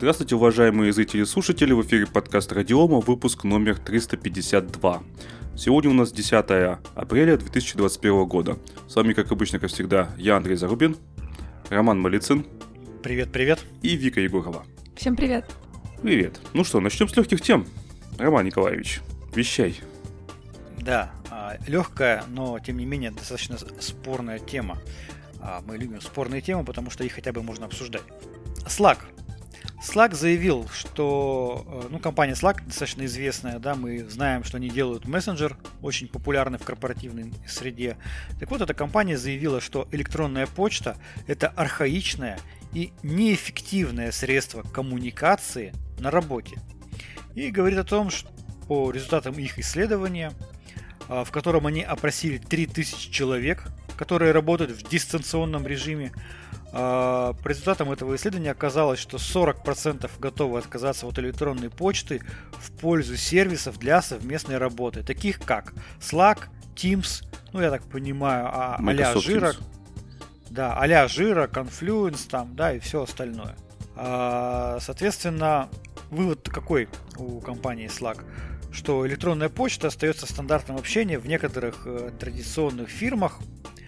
Здравствуйте, уважаемые зрители и слушатели, в эфире подкаст Радиома, выпуск номер 352. Сегодня у нас 10 апреля 2021 года. С вами, как обычно, как всегда, я Андрей Зарубин, Роман Малицын. Привет, привет. И Вика Егорова. Всем привет. Привет. Ну что, начнем с легких тем. Роман Николаевич, вещай. Да, а, легкая, но тем не менее достаточно спорная тема. А, мы любим спорные темы, потому что их хотя бы можно обсуждать. Slack. Slack заявил, что, э, ну, компания Slack достаточно известная, да, мы знаем, что они делают мессенджер, очень популярный в корпоративной среде. Так вот, эта компания заявила, что электронная почта – это архаичное и неэффективное средство коммуникации на работе. И говорит о том, что по результатам их исследования, а, в котором они опросили 3000 человек, которые работают в дистанционном режиме, по результатам этого исследования оказалось, что 40% готовы отказаться от электронной почты в пользу сервисов для совместной работы, таких как Slack, Teams, ну я так понимаю, а, а Жира, да, а Жира, Confluence там, да, и все остальное. А, соответственно, вывод какой у компании Slack? Что электронная почта остается стандартным общения в некоторых э, традиционных фирмах, а,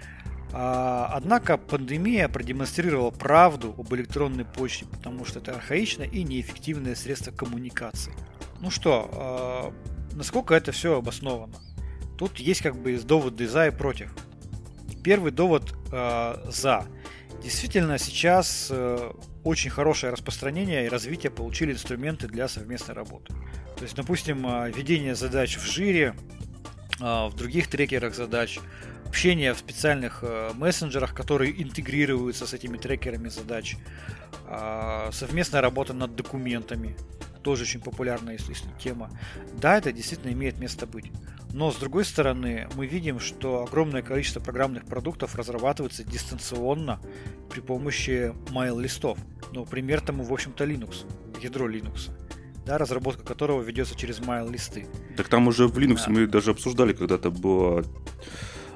однако пандемия продемонстрировала правду об электронной почте, потому что это архаичное и неэффективное средство коммуникации. Ну что, а, насколько это все обосновано? Тут есть как бы доводы за и против. Первый довод а, за. Действительно, сейчас э, очень хорошее распространение и развитие получили инструменты для совместной работы. То есть, допустим, ведение задач в жире, в других трекерах задач, общение в специальных э, мессенджерах, которые интегрируются с этими трекерами задач, э, совместная работа над документами, тоже очень популярная тема. Да, это действительно имеет место быть. Но с другой стороны, мы видим, что огромное количество программных продуктов разрабатывается дистанционно при помощи mail-листов. Ну, пример тому, в общем-то, Linux, ядро Linux да, разработка которого ведется через mail-листы. Так там уже в Linux да. мы даже обсуждали когда-то было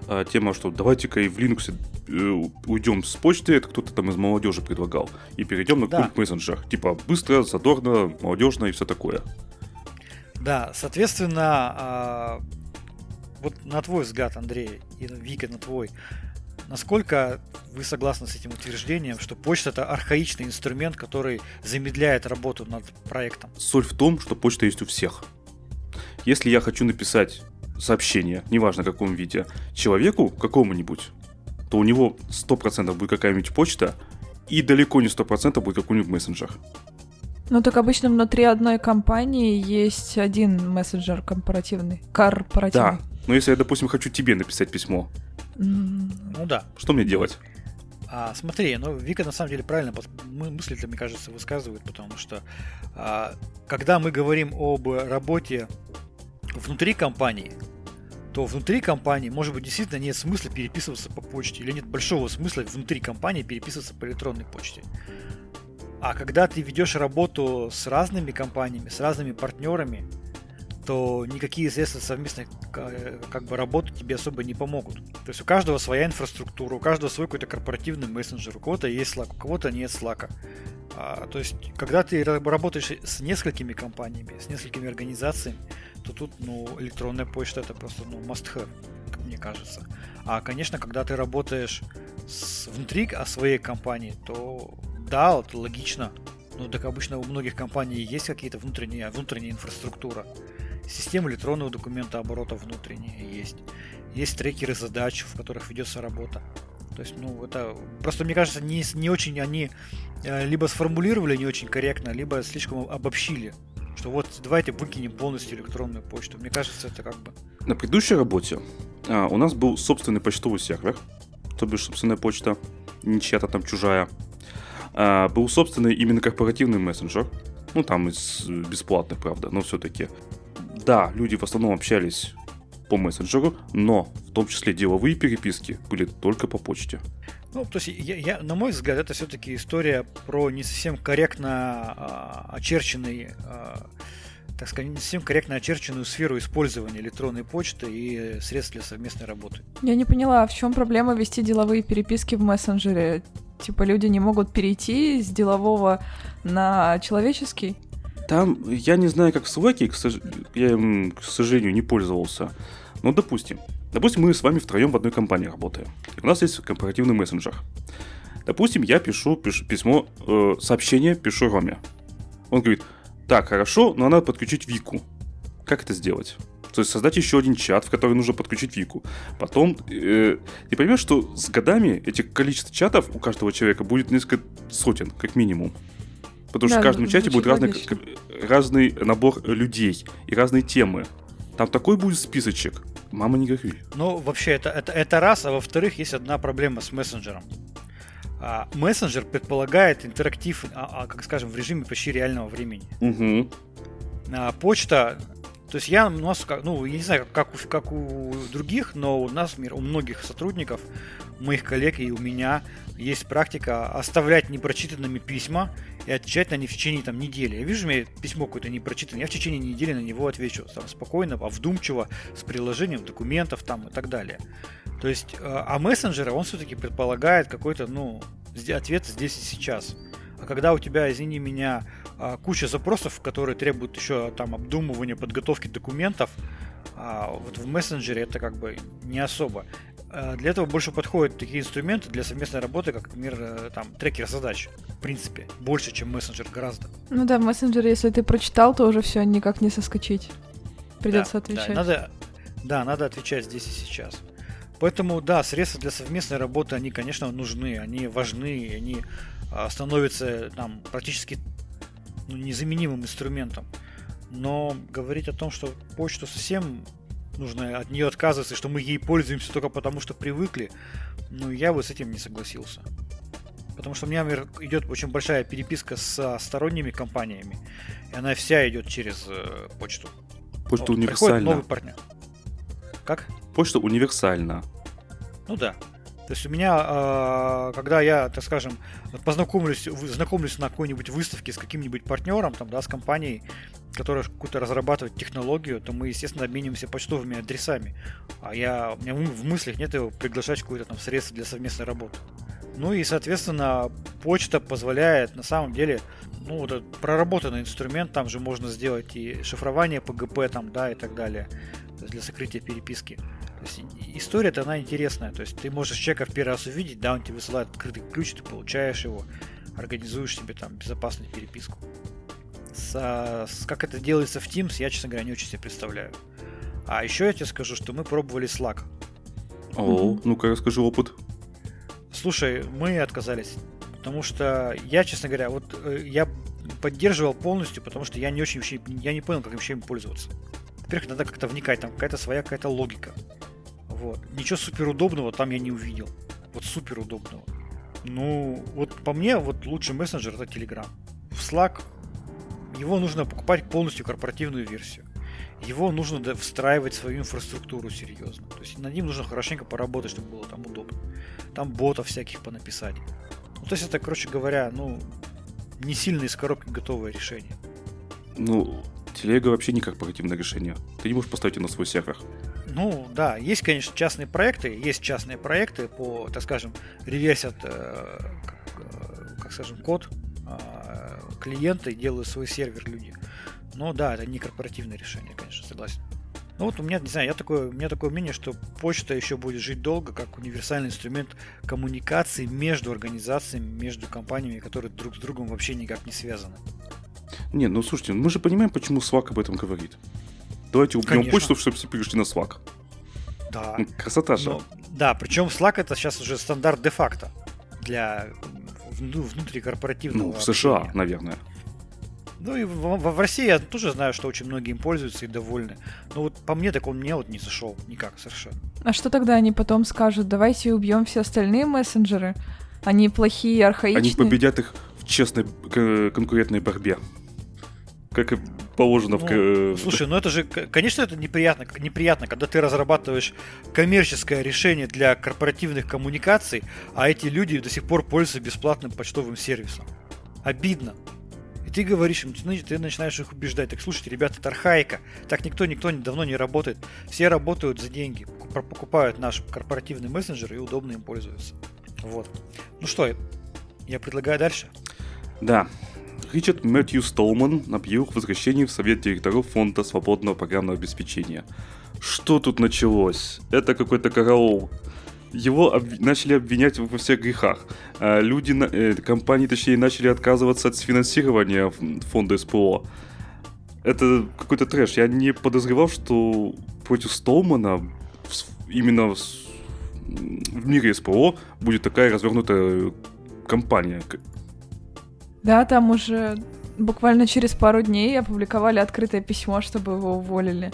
а, тема, что давайте-ка и в Linux э, уйдем с почты, это кто-то там из молодежи предлагал, и перейдем на да. какой-нибудь мессенджер. Типа быстро, задорно, молодежно и все такое. Да, соответственно, а, вот на твой взгляд, Андрей, и Вика, на твой, насколько вы согласны с этим утверждением, что почта это архаичный инструмент, который замедляет работу над проектом? Соль в том, что почта есть у всех. Если я хочу написать сообщение, неважно в каком виде, человеку какому-нибудь, то у него 100% будет какая-нибудь почта, и далеко не 100% будет какой-нибудь мессенджер. Ну так обычно внутри одной компании есть один мессенджер корпоративный. Корпоративный. Да, но если я, допустим, хочу тебе написать письмо, ну да. Что мне делать? А, смотри, ну Вика на самом деле правильно мысли, мне кажется, высказывает, потому что а, когда мы говорим об работе внутри компании, то внутри компании, может быть, действительно нет смысла переписываться по почте, или нет большого смысла внутри компании переписываться по электронной почте. А когда ты ведешь работу с разными компаниями, с разными партнерами, то никакие средства совместной как бы работы тебе особо не помогут. То есть у каждого своя инфраструктура, у каждого свой какой-то корпоративный мессенджер, у кого-то есть Slack, у кого-то нет Slack. А, то есть, когда ты работаешь с несколькими компаниями, с несколькими организациями, то тут, ну, электронная почта это просто, ну, must have, как мне кажется. А, конечно, когда ты работаешь с, внутри о своей компании, то да, это логично. Ну, так обычно у многих компаний есть какие-то внутренние, внутренняя инфраструктура. Система электронного документа оборота внутренняя есть. Есть трекеры задач, в которых ведется работа. То есть, ну, это просто, мне кажется, не, не очень они э, либо сформулировали не очень корректно, либо слишком обобщили что вот давайте выкинем полностью электронную почту. Мне кажется, это как бы... На предыдущей работе а, у нас был собственный почтовый сервер, то бишь собственная почта, не чья-то там чужая. А, был собственный именно корпоративный мессенджер, ну там из бесплатных, правда, но все-таки. Да, люди в основном общались по мессенджеру, но в том числе деловые переписки были только по почте. Ну, то есть, я, я, на мой взгляд, это все-таки история про не совсем корректно а, очерченный а, так сказать, не совсем корректно очерченную сферу использования электронной почты и средств для совместной работы. Я не поняла, в чем проблема вести деловые переписки в мессенджере? Типа люди не могут перейти с делового на человеческий? Там, я не знаю, как в Slack, я им, к сожалению, не пользовался. Но допустим, допустим, мы с вами втроем в одной компании работаем. И у нас есть корпоративный мессенджер. Допустим, я пишу, пишу письмо, э, сообщение пишу Роме. Он говорит, так, хорошо, но надо подключить Вику. Как это сделать? То есть создать еще один чат, в который нужно подключить Вику. Потом, э, ты понимаешь, что с годами этих количество чатов у каждого человека будет несколько сотен, как минимум. Потому что Да, в каждом чате будет разный, разный набор людей и разные темы. Там такой будет списочек. Мама не горюй. Ну, вообще, это, это, это раз, а во-вторых, есть одна проблема с мессенджером. А, мессенджер предполагает интерактив, а, а, как скажем, в режиме почти реального времени. Угу. А, почта, то есть я, у нас, ну, я не знаю, как у, как у других, но у нас, у многих сотрудников, моих коллег и у меня есть практика оставлять непрочитанными письма и отвечать на них в течение там, недели. Я вижу, у меня письмо какое-то непрочитанное, я в течение недели на него отвечу там, спокойно, а вдумчиво, с приложением документов там и так далее. То есть, э, а мессенджера, он все-таки предполагает какой-то, ну, ответ здесь и сейчас. А когда у тебя, извини меня, а, куча запросов, которые требуют еще там обдумывания, подготовки документов, а вот в мессенджере это как бы не особо. А Для этого больше подходят такие инструменты для совместной работы, как, например, э, там, трекер задач. В принципе, больше, чем мессенджер, гораздо. Ну да, в мессенджере, если ты прочитал, то уже все никак не соскочить. Придется Да, отвечать. Да, надо, да, надо отвечать здесь и сейчас. Поэтому, да, средства для совместной работы, они, конечно, нужны, они важны, они а, становятся там практически ну, незаменимым инструментом. Но говорить о том, что почту совсем нужно от нее отказываться, что мы ей пользуемся только потому, что привыкли, ну, я бы с этим не согласился. Потому что у меня, например, идет очень большая переписка со сторонними компаниями, и она вся идет через э, почту. Почта Вот, приходит универсальна. новый партнер. Как? Почта универсальна. Ну да. То есть у меня, а, когда я, так скажем, познакомлюсь, знакомлюсь на какой-нибудь выставке с каким-нибудь партнером, там, да, с компанией, которая какую-то разрабатывает технологию, то мы, естественно, обмениваемся почтовыми адресами. А я, у меня в мыслях нет его приглашать какое-то там средство для совместной работы. Ну и, соответственно, почта позволяет на самом деле, ну, вот этот проработанный инструмент, там же можно сделать и шифрование ПГП, там, да, и так далее, для сокрытия переписки. История-то она интересная. То есть ты можешь человека в первый раз увидеть, да, он тебе высылает открытый ключ, ты получаешь его, организуешь себе там безопасную переписку. С, с- как это делается в Teams, я, честно говоря, не очень себе представляю. А еще я тебе скажу, что мы пробовали Slack. О, ну-ка расскажи опыт. Слушай, мы отказались. Потому что я, честно говоря, вот э, я поддерживал полностью, потому что я не очень вообще, я не понял, как вообще им пользоваться. Во-первых, надо как-то вникать, там какая-то своя какая-то логика. Вот. Ничего супер удобного там я не увидел. Вот супер удобного. Ну, вот по мне, вот лучший мессенджер это Telegram. В Slack его нужно покупать полностью корпоративную версию. Его нужно встраивать в свою инфраструктуру серьезно. То есть над ним нужно хорошенько поработать, чтобы было там удобно. Там ботов всяких понаписать. Ну, то есть это, короче говоря, ну, не сильно из коробки готовое решение. Ну, телега вообще не корпоративное решение. Ты не можешь поставить ее на свой сервер. Ну, да, есть, конечно, частные проекты, есть частные проекты по, так скажем, реверсят, э, как, э, как скажем, код э, клиента и делают свой сервер люди. Но да, это не корпоративное решение, конечно, согласен. Ну вот у меня, не знаю, я такое, у меня такое мнение, что почта еще будет жить долго, как универсальный инструмент коммуникации между организациями, между компаниями, которые друг с другом вообще никак не связаны. Не, ну слушайте, мы же понимаем, почему Slack об этом говорит. Давайте убьем Конечно. почту, чтобы все перешли на Slack. Да. Ну, Красота же. Но- да, причем Slack это сейчас уже стандарт де-факто для ну, внутрикорпоративного Ну, в США, общения. наверное. Ну и в, в- России я тоже знаю, что очень многие им пользуются и довольны. Но вот по мне так он мне вот не зашел никак совершенно. А что тогда они потом скажут? Давайте убьем все остальные мессенджеры. Они плохие, архаичные. Они победят их в честной конкурентной борьбе. Как и положено в... Ну, к- э, Слушай, ну это же, конечно, это неприятно, неприятно, когда ты разрабатываешь коммерческое решение для корпоративных коммуникаций, а эти люди до сих пор пользуются бесплатным почтовым сервисом. Обидно. И ты говоришь им, ты, ты начинаешь их убеждать. Так слушайте, ребята, это архаика. Так никто, никто давно не работает. Все работают за деньги, покупают наш корпоративный мессенджер и удобно им пользуются. Вот. Ну что, я предлагаю дальше. Да. Ричард Мэтью Столман объявил возвращение в совет директоров фонда свободного программного обеспечения. Что тут началось? Это какой-то караул. Его об... начали обвинять во всех грехах. А люди, э, компании, точнее, начали отказываться от финансирования фонда СПО. Это какой-то трэш. Я не подозревал, что против Столмана именно в мире СПО будет такая развернутая компания. Да, там уже буквально через пару дней опубликовали открытое письмо, чтобы его уволили.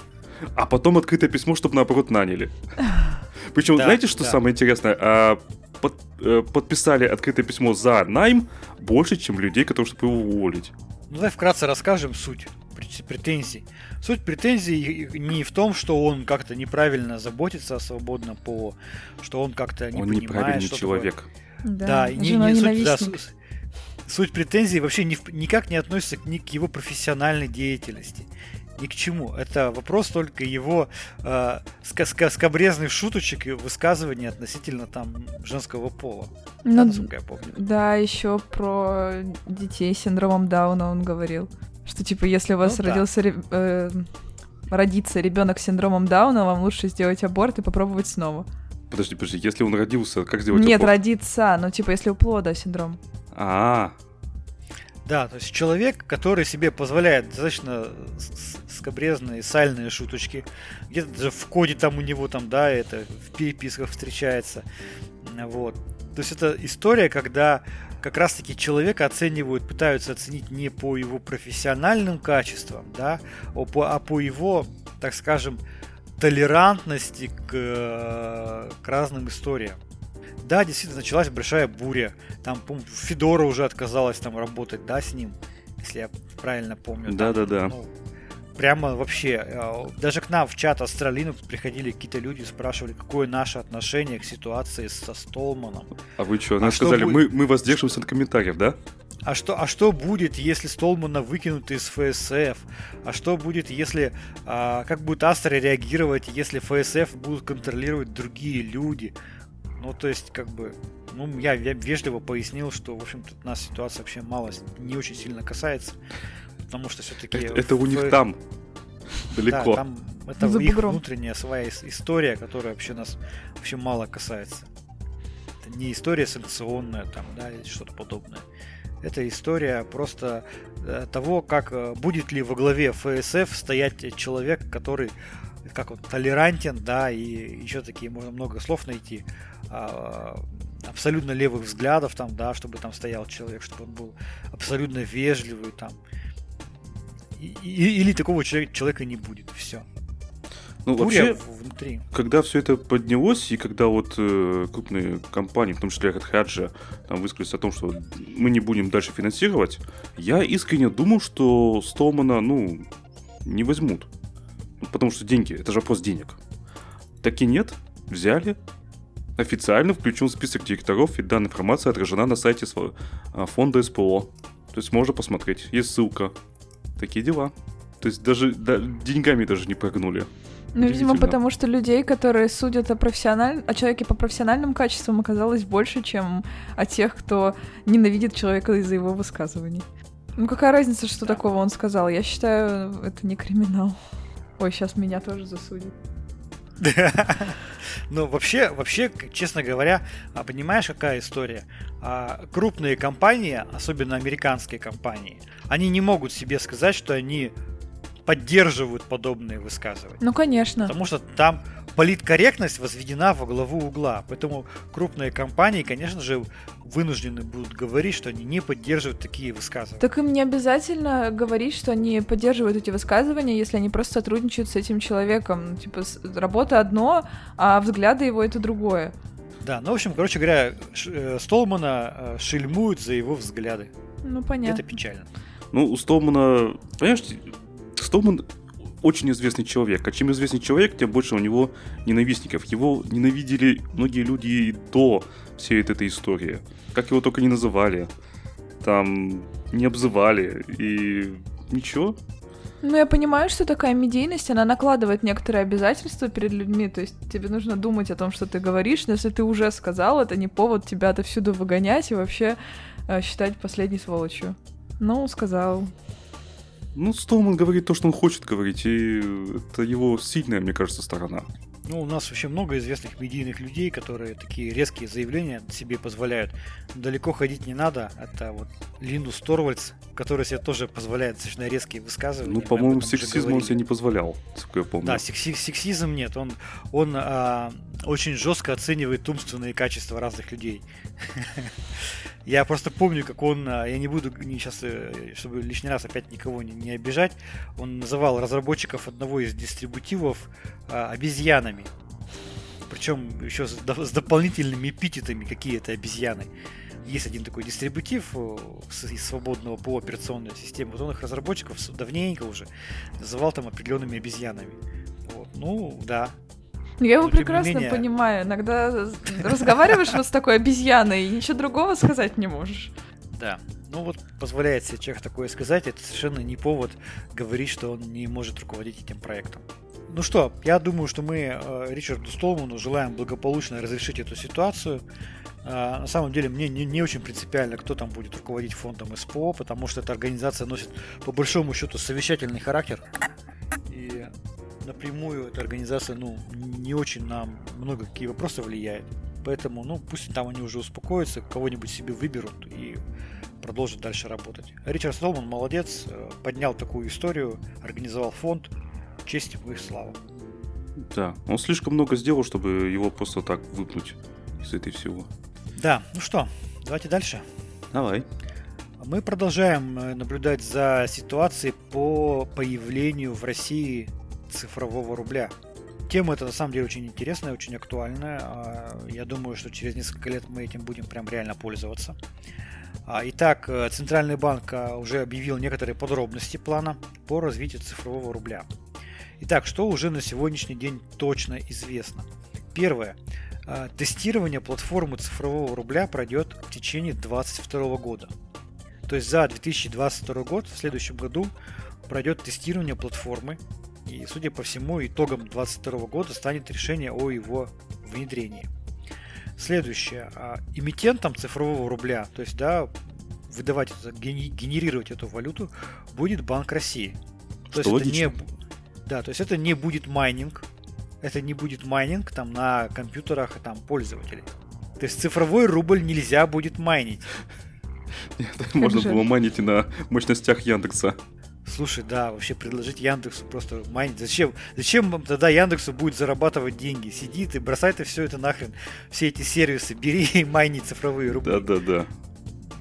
А потом открытое письмо, чтобы наоборот наняли. Причем, да, знаете, что да. самое интересное? А, под, э, подписали открытое письмо за найм больше, чем людей, которые чтобы его уволить. Ну, давай вкратце расскажем суть претензий. Суть претензий не в том, что он как-то неправильно заботится о свободном ПО, что он как-то не он понимает, неправильный что человек. Такое. Да, да не, не суть, да, суть претензий вообще ни, никак не относится к, ни к его профессиональной деятельности ни к чему. Это вопрос только его э, ска- скобрезных шуточек и высказываний относительно там женского пола. Ну, да, насколько я помню. Да, еще про детей с синдромом Дауна он говорил. Что типа, если у вас ну, родился да. э, родится ребенок с синдромом Дауна, вам лучше сделать аборт и попробовать снова. Подожди, подожди, если он родился, как сделать Нет, аборт? родится, ну типа, если у плода синдром. А, да, то есть человек, который себе позволяет достаточно скобрезные, сальные шуточки, где-то даже в коде там у него там, да, это в переписках встречается, вот. То есть это история, когда как раз-таки человека оценивают, пытаются оценить не по его профессиональным качествам, да, а по, а по его, так скажем, толерантности к, к разным историям. Да, действительно, началась большая буря. Там, Федора уже отказалась там работать, да, с ним, если я правильно помню. Да-да-да. Ну, прямо вообще, э, даже к нам в чат Астралинукс приходили какие-то люди, спрашивали, какое наше отношение к ситуации со Столманом. А вы что, нам а сказали, будет... мы, мы воздерживаемся от комментариев, да? А что, а что будет, если Столмана выкинут из ФСФ? А что будет, если... А, как будет Астра реагировать, если ФСФ будут контролировать другие люди? Ну, то есть, как бы, ну, я, я вежливо пояснил, что, в общем-то, нас ситуация вообще мало, не очень сильно касается, потому что все-таки... Это, это у них там, далеко. Да, там это За их бугром. внутренняя своя история, которая вообще нас вообще мало касается. Это не история санкционная там, да, или что-то подобное. Это история просто э, того, как э, будет ли во главе ФСФ стоять человек, который как он толерантен, да, и еще такие можно много слов найти, абсолютно левых взглядов там, да, чтобы там стоял человек, чтобы он был абсолютно вежливый там, и, и, или такого человека не будет, все. Ну, Буря вообще, внутри. когда все это поднялось, и когда вот э, крупные компании, в том числе же, там высказались о том, что мы не будем дальше финансировать, я искренне думал, что Столмана, ну, не возьмут. Потому что деньги, это же вопрос денег. Так и нет, взяли, официально включен в список директоров, и данная информация отражена на сайте а, фонда СПО. То есть можно посмотреть, есть ссылка. Такие дела. То есть даже да, деньгами даже не прогнули. Ну, видимо, потому что людей, которые судят о, профессиональ... о человеке по профессиональным качествам, оказалось больше, чем о тех, кто ненавидит человека из-за его высказываний. Ну, какая разница, что такого он сказал? Я считаю, это не криминал. Ой, сейчас меня тоже засудят. Ну, вообще, вообще, честно говоря, а, понимаешь, какая история? А, крупные компании, особенно американские компании, они не могут себе сказать, что они поддерживают подобные высказывания. Ну, конечно. Потому что там политкорректность возведена во главу угла. Поэтому крупные компании, конечно же, вынуждены будут говорить, что они не поддерживают такие высказывания. Так им не обязательно говорить, что они поддерживают эти высказывания, если они просто сотрудничают с этим человеком. Типа, работа одно, а взгляды его это другое. Да, ну, в общем, короче говоря, э, Столмана э, шельмуют за его взгляды. Ну, понятно. Это печально. Ну, у Столмана, понимаешь, Столман очень известный человек. А чем известнее человек, тем больше у него ненавистников. Его ненавидели многие люди и до всей этой истории. Как его только не называли. Там не обзывали, и ничего. Ну, я понимаю, что такая медийность, она накладывает некоторые обязательства перед людьми, то есть тебе нужно думать о том, что ты говоришь, но если ты уже сказал, это не повод тебя отовсюду выгонять и вообще э, считать последней сволочью. Ну, сказал. Ну, Столман говорит то, что он хочет говорить, и это его сильная, мне кажется, сторона. Ну, у нас вообще много известных медийных людей, которые такие резкие заявления себе позволяют. Далеко ходить не надо. Это вот Линдус Торвальдс, который себе тоже позволяет достаточно резкие высказывания. Ну, по-моему, сексизм он себе не позволял, насколько я помню. Да, секси- сексизм нет. Он, он а, очень жестко оценивает умственные качества разных людей. Я просто помню, как он, а, я не буду сейчас, чтобы лишний раз опять никого не, не обижать, он называл разработчиков одного из дистрибутивов а, обезьянами. Причем еще с, с дополнительными эпитетами, какие это обезьяны. Есть один такой дистрибутив э, из свободного по операционной системе. Вот он их разработчиков давненько уже называл там определенными обезьянами. Вот. Ну, да. Я его Но, прекрасно менее- понимаю. Иногда разговариваешь вот с такой обезьяной и ничего другого сказать не можешь. Да. Ну вот позволяет себе человек такое сказать, это совершенно не повод говорить, что он не может руководить этим проектом. Ну что, я думаю, что мы э, Ричарду Столману желаем благополучно разрешить эту ситуацию. А, на самом деле мне не, не очень принципиально, кто там будет руководить фондом СПО, потому что эта организация носит по большому счету совещательный характер. И напрямую эта организация ну, не очень на много какие вопросы влияет. Поэтому, ну, пусть там они уже успокоятся, кого-нибудь себе выберут и продолжат дальше работать. Ричард Столман молодец, э, поднял такую историю, организовал фонд. Честь ему и слава. Да, он слишком много сделал, чтобы его просто так выпнуть из этой всего. Да, ну что, давайте дальше. Давай. Мы продолжаем э, наблюдать за ситуацией по появлению в России цифрового рубля. Тема эта на самом деле очень интересная, очень актуальная. А, Я думаю, что через несколько лет мы этим будем прям реально пользоваться. А, Итак, э, Центральный банк а, уже объявил некоторые подробности плана по развитию цифрового рубля. Итак, что уже на сегодняшний день точно известно? Первое. Тестирование платформы цифрового рубля пройдет в течение 2022 года. То есть за 2022 год, в следующем году, пройдет тестирование платформы. И, судя по всему, итогом 2022 года станет решение о его внедрении. Следующее. А, Эмитентом цифрового рубля, то есть, да, выдавать, генерировать эту валюту, будет Банк России. То Что есть это не, логично. да, то есть это не будет майнинг, это не будет майнинг там на компьютерах там пользователей. То есть цифровой рубль нельзя будет майнить. Можно жаль. было майнить и на мощностях Яндекса. Слушай, да, вообще предложить Яндексу просто майнить. Зачем, зачем тогда Яндексу будет зарабатывать деньги? Сидит и бросай ты все это нахрен. Все эти сервисы бери и майни цифровые рубли. Да-да-да.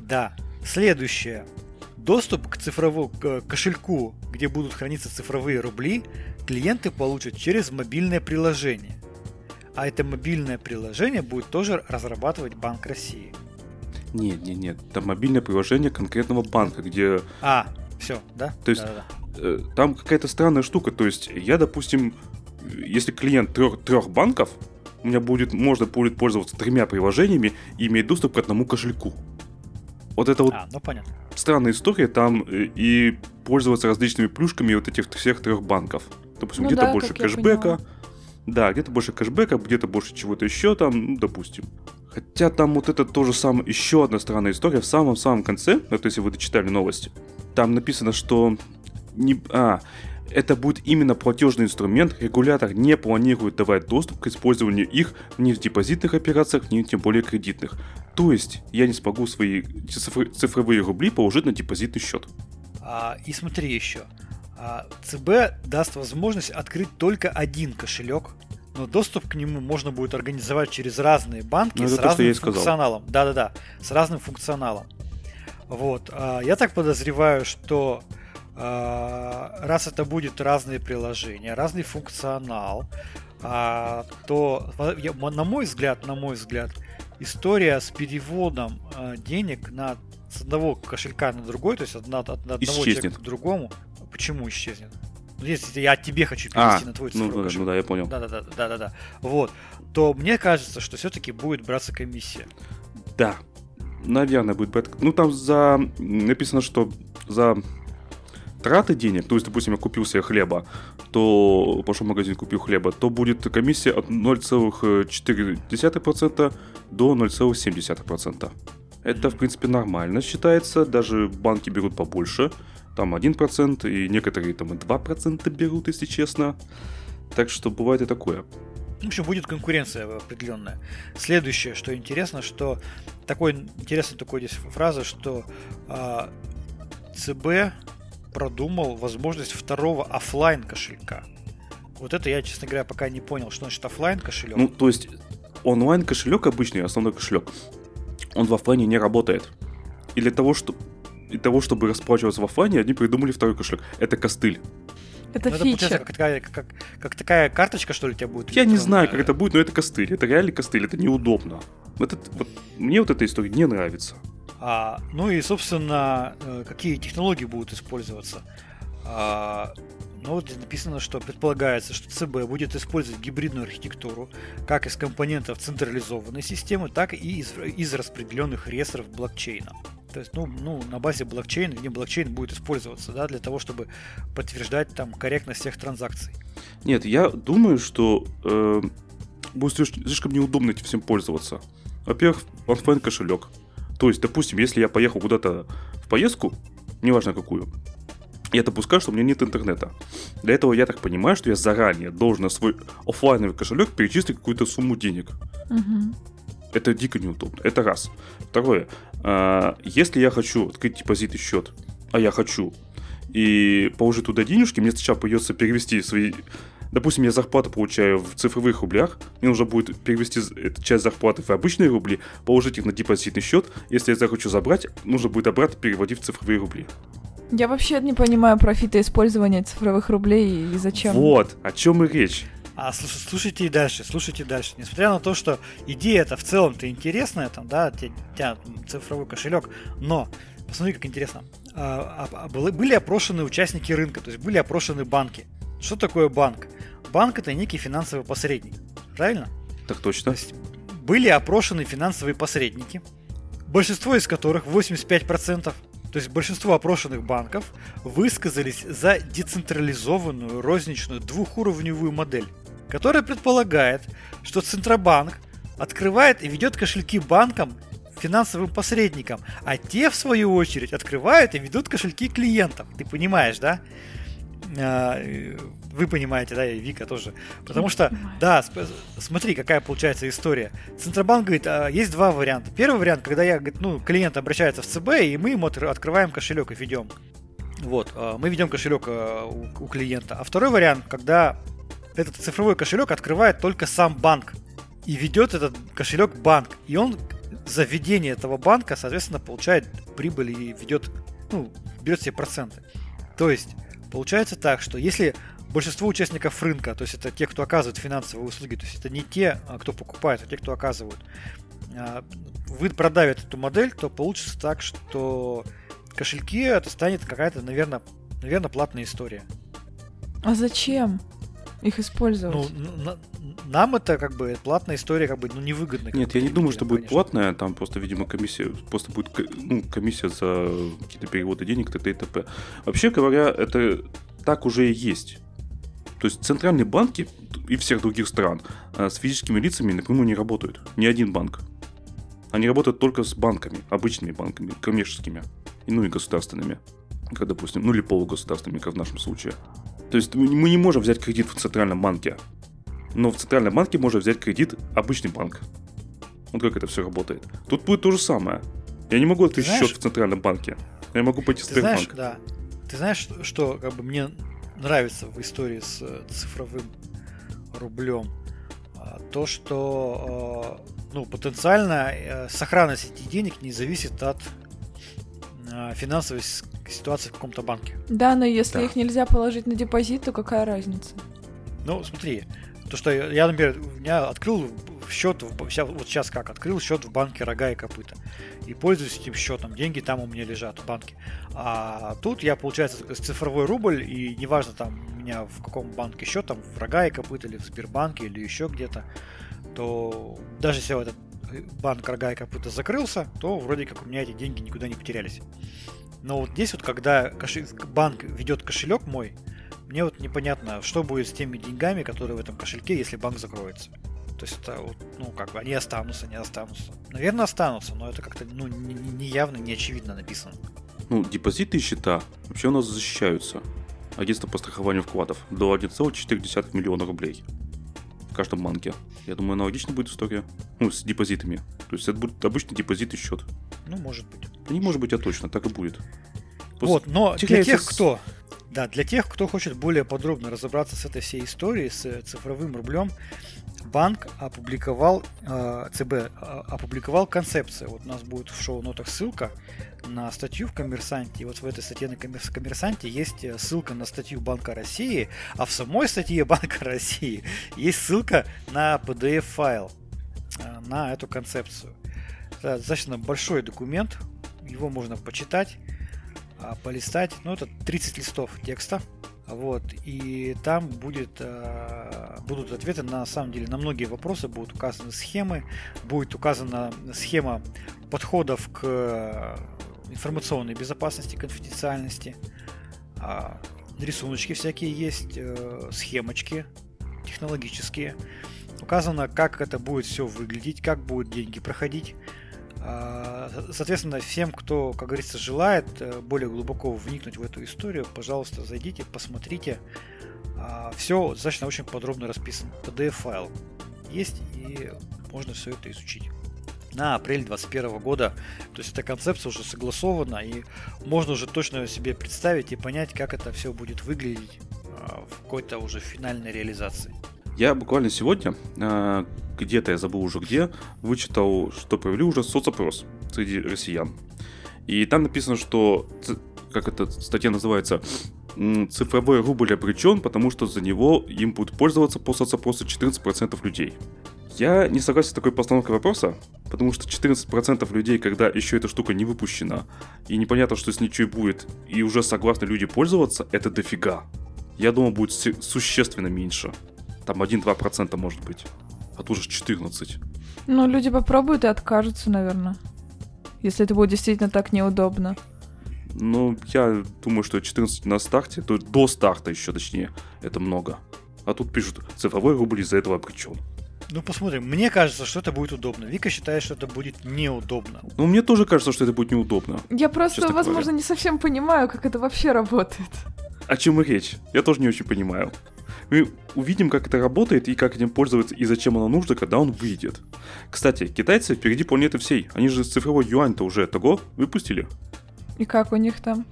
Да. Следующее. Доступ к цифровому к кошельку, где будут храниться цифровые рубли, клиенты получат через мобильное приложение. А это мобильное приложение будет тоже разрабатывать Банк России. Нет, нет, нет. Там мобильное приложение конкретного банка, где А, все, да? То есть- Да-да-да. э, там какая-то странная штука. То есть я, допустим, если клиент трех, трех банков, у меня будет, можно будет пользоваться тремя приложениями и иметь доступ к одному кошельку. Вот это вот А, ну понятно. странная история там э, и пользоваться различными плюшками вот этих всех трех банков. Допустим, Ну где-то да, больше кэшбэка. Да, где-то больше кэшбэка, где-то больше чего-то еще там, ну, допустим. Хотя там вот это тоже самое, еще одна странная история в самом-самом конце, вот если вы дочитали новости, там написано, что не, а, это будет именно платежный инструмент, регулятор не планирует давать доступ к использованию их ни в депозитных операциях, ни тем более кредитных. То есть я не смогу свои цифровые рубли положить на депозитный счет. А, и смотри еще. А, ЦБ даст возможность открыть только один кошелек, но доступ к нему можно будет организовать через разные банки Ну, с разным функционалом. Да-да-да, с разным функционалом. Вот. а, я так подозреваю, что а, раз это будет разные приложения, разный функционал, а, то, на мой взгляд, на мой взгляд, история с переводом а, денег на с одного кошелька на другой, то есть от, от одного Исчезнет. человека к другому. Почему исчезнет? Ну, если я тебе хочу А, перевести на твой ну, цифровой да, кошелек, ну да, я понял. да, да, да, да, да, да. Вот. То мне кажется, что все-таки будет браться комиссия. Да. Наверное, будет бэт... Ну, там за... написано, что за траты денег, то есть, допустим, я купил себе хлеба, то пошел в магазин, купил хлеба, то будет комиссия от 0,4% до 0,7%. Это, в принципе, нормально считается, даже банки берут побольше, там 1%, и некоторые там и 2% берут, если честно. Так что бывает и такое. В общем, будет конкуренция определенная. Следующее, что интересно, что такой интересный такой здесь фраза, что э, ЦБ продумал возможность второго офлайн кошелька. Вот это я, честно говоря, пока не понял, что значит офлайн кошелек. Ну, то есть онлайн кошелек обычный, основной кошелек, он в офлайне не работает. И для того, что, для того, чтобы расплачиваться в офлайне, они придумали второй кошелек. Это костыль. Это Ну, фича. получается как такая, как, как такая карточка, что ли, у тебя будет? Я не знаю, как это будет, но это костыль. Это реально костыль, это неудобно. Вот это- вот, мне вот эта история не нравится. А, ну и, собственно, э, какие технологии будут использоваться? А, ну, вот здесь написано, что предполагается, что ЦБ будет использовать гибридную архитектуру как из компонентов централизованной системы, так и из, из распределенных реестров блокчейна. То есть, ну, ну, на базе блокчейна, где блокчейн будет использоваться, да, для того, чтобы подтверждать там корректность всех транзакций. Нет, я думаю, что э, будет слиш- слишком неудобно этим всем пользоваться. Во-первых, офлайн кошелек. То есть, допустим, если я поехал куда-то в поездку, неважно какую, я допускаю, что у меня нет интернета. Для этого я так понимаю, что я заранее должен на свой офлайновый кошелек перечислить какую-то сумму денег. Мгм. Это дико неудобно. Это раз. Второе. а, Если я хочу открыть депозитный счет, а я хочу, и положить туда денежки, мне сначала придется перевести свои... Допустим, я зарплату получаю в цифровых рублях, мне нужно будет перевести эту часть зарплаты в обычные рубли, положить их на депозитный счет. Если я захочу забрать, нужно будет обратно переводить в цифровые рубли. Я вообще не понимаю профита использования цифровых рублей и зачем. Вот, о чем и речь. А слуш- слушайте и дальше, слушайте дальше. Несмотря на то, что идея это в целом-то интересная, там, да, у тебя- цифровой кошелек, но посмотри, как интересно. А, а- а были, опрошены участники рынка, то есть были опрошены банки. Что такое банк? Банк это некий финансовый посредник, правильно? Так То точно. есть были опрошены финансовые посредники, большинство из которых, 85%, то есть большинство опрошенных банков, высказались за децентрализованную розничную двухуровневую модель, которая предполагает, что Центробанк открывает и ведет кошельки банкам финансовым посредникам, а те, в свою очередь, открывают и ведут кошельки клиентам. Ты понимаешь, да? Вы понимаете, да, и Вика тоже. Потому что, понимаю. да, смотри, какая получается история. Центробанк говорит, а, есть два варианта. Первый вариант, когда я, ну, клиент обращается в ЦБ, и мы ему открываем кошелек и ведем. Вот, а, мы ведем кошелек а, у, клиента. А второй вариант, когда этот цифровой кошелек открывает только сам банк и ведет этот кошелек банк. И он за ведение этого банка, соответственно, получает прибыль и ведет, ну, берет себе проценты. То есть, получается так, что если большинство участников рынка, то есть это те, кто оказывает финансовые услуги, то есть это не те, а, кто покупает, а те, кто оказывают, а, вы продавят эту модель, то получится так, что кошельки это станет какая-то, наверное, наверное, платная история. А зачем их Ну, использовать? н- на- нам это как бы платная история, как бы, ну, невыгодна. как Нет, я не думаю, что будет конечно. платная, там просто, видимо, комиссия, просто будет ну, комиссия за какие-то переводы денег, т.д. и т.п. Вообще говоря, это так уже и есть. То есть центральные банки и всех других стран а, с физическими лицами напрямую не работают. Ни один банк. Они работают только с банками, обычными банками, коммерческими, ну и государственными, как, допустим, ну или полугосударственными, как в нашем случае. То есть мы не можем взять кредит в центральном банке, но в центральном банке можно взять кредит обычный банк. Вот как это все работает. Тут будет то же самое. Я не могу открыть счет в центральном банке. Я могу пойти в Ты знаешь, Сбербанк. да. Ты знаешь, что, как бы мне нравится в истории с э, цифровым рублем? А, То, что э, ну, потенциально э, сохранность этих денег не зависит от э, финансовой ситуации в каком-то банке. Да, но если Да. их нельзя положить на депозит, то какая разница? Ну, смотри, то, что я, я, например, у меня открыл счет, вот сейчас как, открыл счет в банке Рога и Копыта. И пользуюсь этим счетом, деньги там у меня лежат в банке. А тут я, получается, цифровой рубль, и неважно там у меня в каком банке счет, там в Рога и Копыта, или в Сбербанке, или еще где-то, то даже если этот банк Рога и Копыта закрылся, то вроде как у меня эти деньги никуда не потерялись. Но вот здесь вот, когда кошель... банк ведет кошелек мой, мне вот непонятно, что будет с теми деньгами, которые в этом кошельке, если банк закроется. То есть это, вот, ну, как бы, они останутся, не останутся. Наверное, останутся, но это как-то, ну, не, не явно, не очевидно написано. Ну, депозиты и счета вообще у нас защищаются. Агентство по страхованию вкладов до 1,4 миллиона рублей в каждом банке. Я думаю, аналогично будет история. Ну, с депозитами. То есть это будет обычный депозит и счет. Ну, может быть. Да не может быть, а точно, так и будет. Просто вот, но для тех, кто... Да, для тех, кто хочет более подробно разобраться с этой всей историей, с цифровым рублем, банк опубликовал, э, ЦБ э, опубликовал концепцию. Вот у нас будет в шоу-нотах ссылка на статью в Коммерсанте. И вот в этой статье на Коммерсанте есть э, ссылка на статью Банка России, а в самой статье Банка России есть ссылка на PDF-файл на эту концепцию. Это достаточно большой документ, его можно почитать, полистать. Ну, это 30 листов текста. Вот, и там будет, э, будут ответы на, самом деле на многие вопросы, будут указаны схемы, будет указана схема подходов к э, информационной безопасности, конфиденциальности, э, рисуночки всякие есть, э, схемочки технологические. Указано, как это будет все выглядеть, как будут деньги проходить. А, соответственно, всем, кто, как говорится, желает э, более глубоко вникнуть в эту историю, пожалуйста, зайдите, посмотрите. А, все достаточно очень подробно расписано. PDF-файл есть, и можно все это изучить. На апрель 2021 года, то есть эта концепция уже согласована, и можно уже точно себе представить и понять, как это все будет выглядеть а, в какой-то уже финальной реализации. Я буквально сегодня, где-то я забыл уже где, вычитал, что провели уже соцопрос среди россиян. И там написано, что, как эта статья называется, цифровой рубль обречен, потому что за него им будут пользоваться по соцопросу 14% людей. Я не согласен с такой постановкой вопроса, потому что 14% людей, когда еще эта штука не выпущена, и непонятно, что с ничего будет, и уже согласны люди пользоваться, это дофига. Я думаю, будет существенно меньше. Там 1-2% может быть. А тут же 14. Ну, люди попробуют и откажутся, наверное. Если это будет действительно так неудобно. Ну, я думаю, что 14 на старте, то до старта еще точнее, это много. А тут пишут, цифровой рубль из-за этого обречен. Ну, посмотрим. Мне кажется, что это будет удобно. Вика считает, что это будет неудобно. Ну, мне тоже кажется, что это будет неудобно. Я просто, возможно, говоря. не совсем понимаю, как это вообще работает. О чем и речь? Я тоже не очень понимаю. Мы увидим, как это работает и как этим пользоваться и зачем оно нужно, когда он выйдет. Кстати, китайцы впереди планеты всей. Они же цифровой юань-то уже того выпустили. И как у них там?